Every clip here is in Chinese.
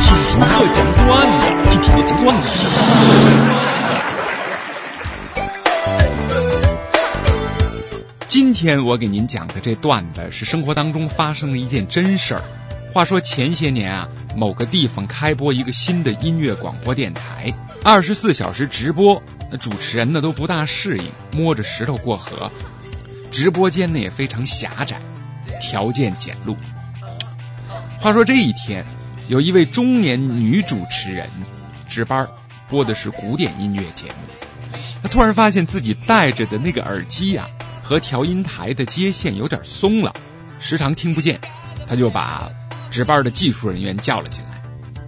听我讲段子，听听我讲段子。今天我给您讲的这段子是生活当中发生的一件真事儿。话说前些年啊，某个地方开播一个新的音乐广播电台，二十四小时直播，那主持人呢都不大适应，摸着石头过河。直播间呢也非常狭窄，条件简陋。话说这一天，有一位中年女主持人值班，播的是古典音乐节目。她突然发现自己戴着的那个耳机呀，和调音台的接线有点松了，时常听不见。她就把值班的技术人员叫了进来。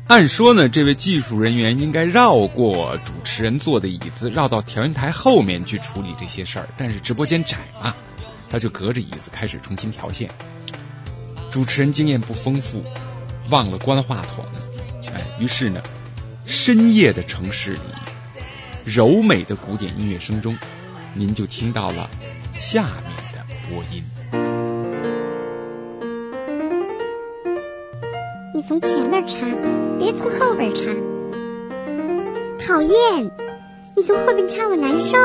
按说呢，这位技术人员应该绕过主持人坐的椅子，绕到调音台后面去处理这些事儿。但是直播间窄嘛，他就隔着椅子开始重新调线。主持人经验不丰富，忘了关话筒，哎，于是呢，深夜的城市里，柔美的古典音乐声中，您就听到了下面的播音。你从前面插，别从后边插。讨厌，你从后边插我难受。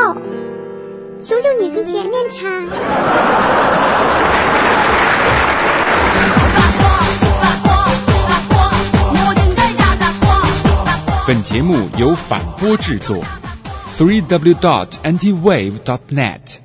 求求你从前面插。本节目由反播制作，three w dot anti wave dot net。